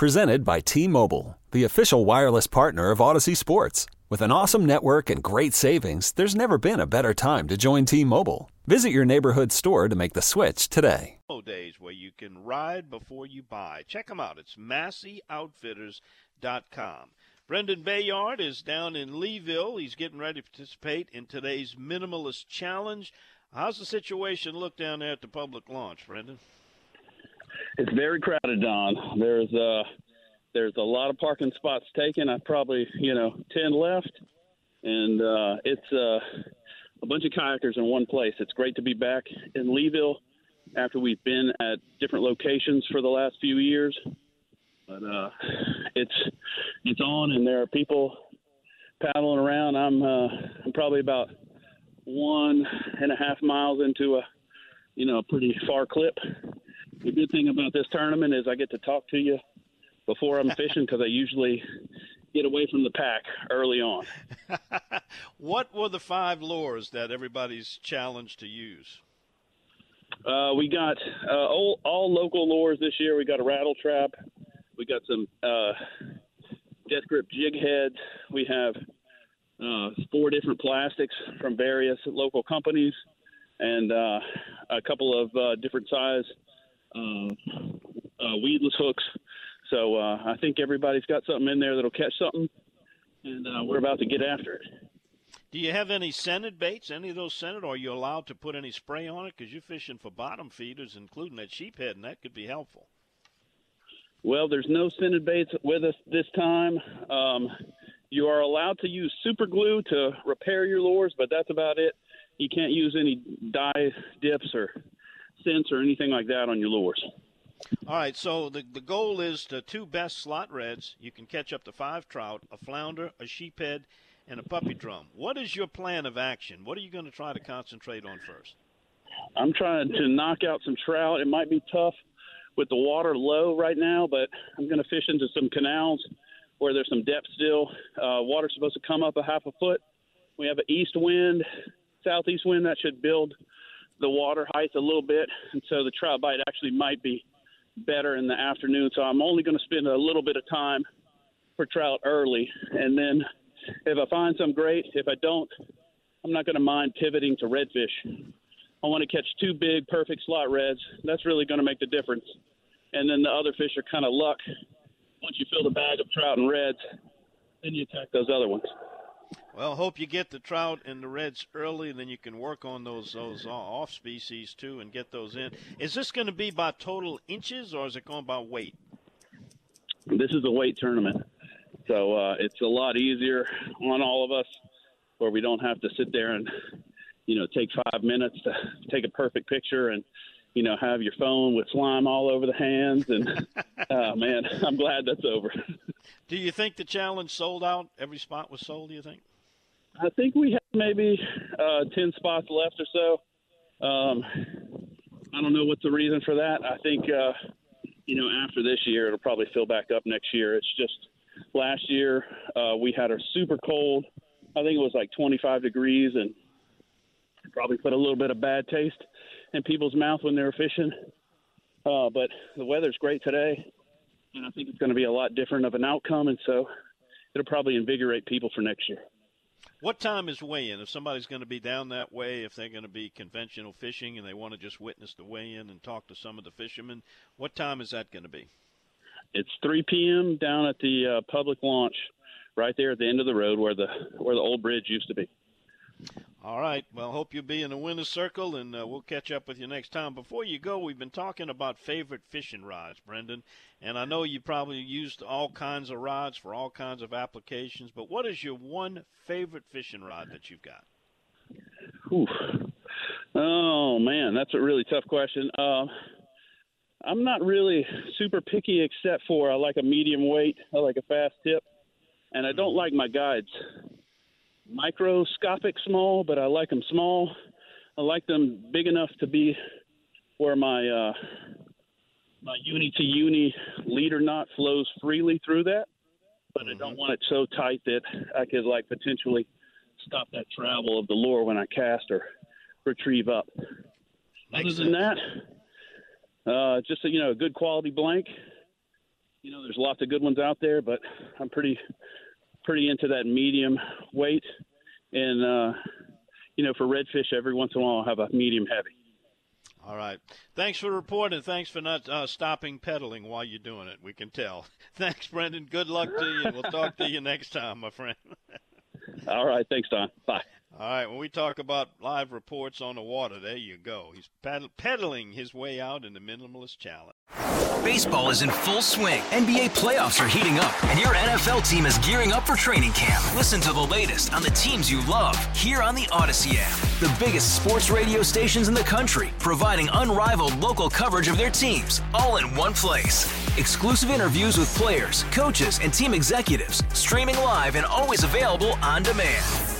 Presented by T Mobile, the official wireless partner of Audacy Sports. With an awesome network and great savings, there's never been a better time to join T Mobile. Visit your neighborhood store to make the switch today. Days where you can ride before you buy. Check them out. It's MasseyOutfitters.com. Brendan Bayard is down in Leeville. He's getting ready to participate in today's Minimalist Challenge. How's the situation look down there at the public launch, Brendan? It's very crowded, Don. There's a there's a lot of parking spots taken. I probably you know ten left, and uh, it's uh, a bunch of kayakers in one place. It's great to be back in Leeville after we've been at different locations for the last few years. But uh, it's it's on, and there are people paddling around. I'm uh, I'm probably about one and a half miles into a you know a pretty far clip the good thing about this tournament is I get to talk to you before I'm fishing because I usually get away from the pack early on. what were the five lures that everybody's challenged to use? Uh, we got uh, all, all, local lures this year. We got a rattle trap. We got some uh, death grip jig heads. We have uh, four different plastics from various local companies and uh, a couple of uh, different size uh, uh, weedless hooks. So uh, I think everybody's got something in there that'll catch something, and uh, we're about to get after it. Do you have any scented baits? Any of those scented? Or are you allowed to put any spray on it? Because you're fishing for bottom feeders, including that sheephead, and that could be helpful. Well, there's no scented baits with us this time. Um, you are allowed to use super glue to repair your lures, but that's about it. You can't use any dye dips or scents or anything like that on your lures. All right, so the the goal is the two best slot reds. You can catch up to five trout, a flounder, a sheephead, and a puppy drum. What is your plan of action? What are you going to try to concentrate on first? I'm trying to knock out some trout. It might be tough with the water low right now, but I'm going to fish into some canals where there's some depth still. Uh, water's supposed to come up a half a foot. We have an east wind, southeast wind that should build the water height a little bit, and so the trout bite actually might be better in the afternoon. So I'm only going to spend a little bit of time for trout early, and then if I find some great, if I don't, I'm not going to mind pivoting to redfish. I want to catch two big, perfect slot reds. That's really going to make the difference. And then the other fish are kind of luck. Once you fill the bag of trout and reds, then you attack those other ones. Well, hope you get the trout and the reds early, and then you can work on those those off species too and get those in. Is this going to be by total inches or is it going by weight? This is a weight tournament, so uh, it's a lot easier on all of us, where we don't have to sit there and you know take five minutes to take a perfect picture and you know have your phone with slime all over the hands and uh, man, I'm glad that's over. Do you think the challenge sold out? Every spot was sold. Do you think? I think we have maybe uh, ten spots left or so. Um, I don't know what's the reason for that. I think uh, you know after this year it'll probably fill back up next year. It's just last year uh, we had a super cold. I think it was like 25 degrees and probably put a little bit of bad taste in people's mouth when they were fishing. Uh, but the weather's great today, and I think it's going to be a lot different of an outcome, and so it'll probably invigorate people for next year. What time is weigh-in? If somebody's going to be down that way, if they're going to be conventional fishing and they want to just witness the weigh-in and talk to some of the fishermen, what time is that going to be? It's 3 p.m. down at the uh, public launch, right there at the end of the road where the where the old bridge used to be. All right. Well, hope you'll be in the winner's circle, and uh, we'll catch up with you next time. Before you go, we've been talking about favorite fishing rods, Brendan, and I know you probably used all kinds of rods for all kinds of applications. But what is your one favorite fishing rod that you've got? Oof. Oh man, that's a really tough question. Uh, I'm not really super picky, except for I like a medium weight, I like a fast tip, and I don't like my guides microscopic small, but I like them small. I like them big enough to be where my uh, my uni to uni leader knot flows freely through that, but mm-hmm. I don't mm-hmm. want it so tight that I could like potentially stop that travel of the lure when I cast or retrieve up. Makes Other than that, uh, just a, you know a good quality blank you know, there's lots of good ones out there, but I'm pretty pretty into that medium weight, and uh, you know, for redfish, every once in a while I'll have a medium heavy. All right. Thanks for reporting. Thanks for not uh, stopping pedaling while you're doing it. We can tell. Thanks, Brendan. Good luck to you. We'll talk to you next time, my friend. All right. Thanks, Don. Bye. All right. When we talk about live reports on the water, there you go. He's pedaling his way out in the minimalist challenge. Baseball is in full swing. NBA playoffs are heating up, and your NFL team is gearing up for training camp. Listen to the latest on the teams you love here on the Audacy app. The biggest sports radio stations in the country, providing unrivaled local coverage of their teams, all in one place. Exclusive interviews with players, coaches, and team executives, streaming live and always available on demand.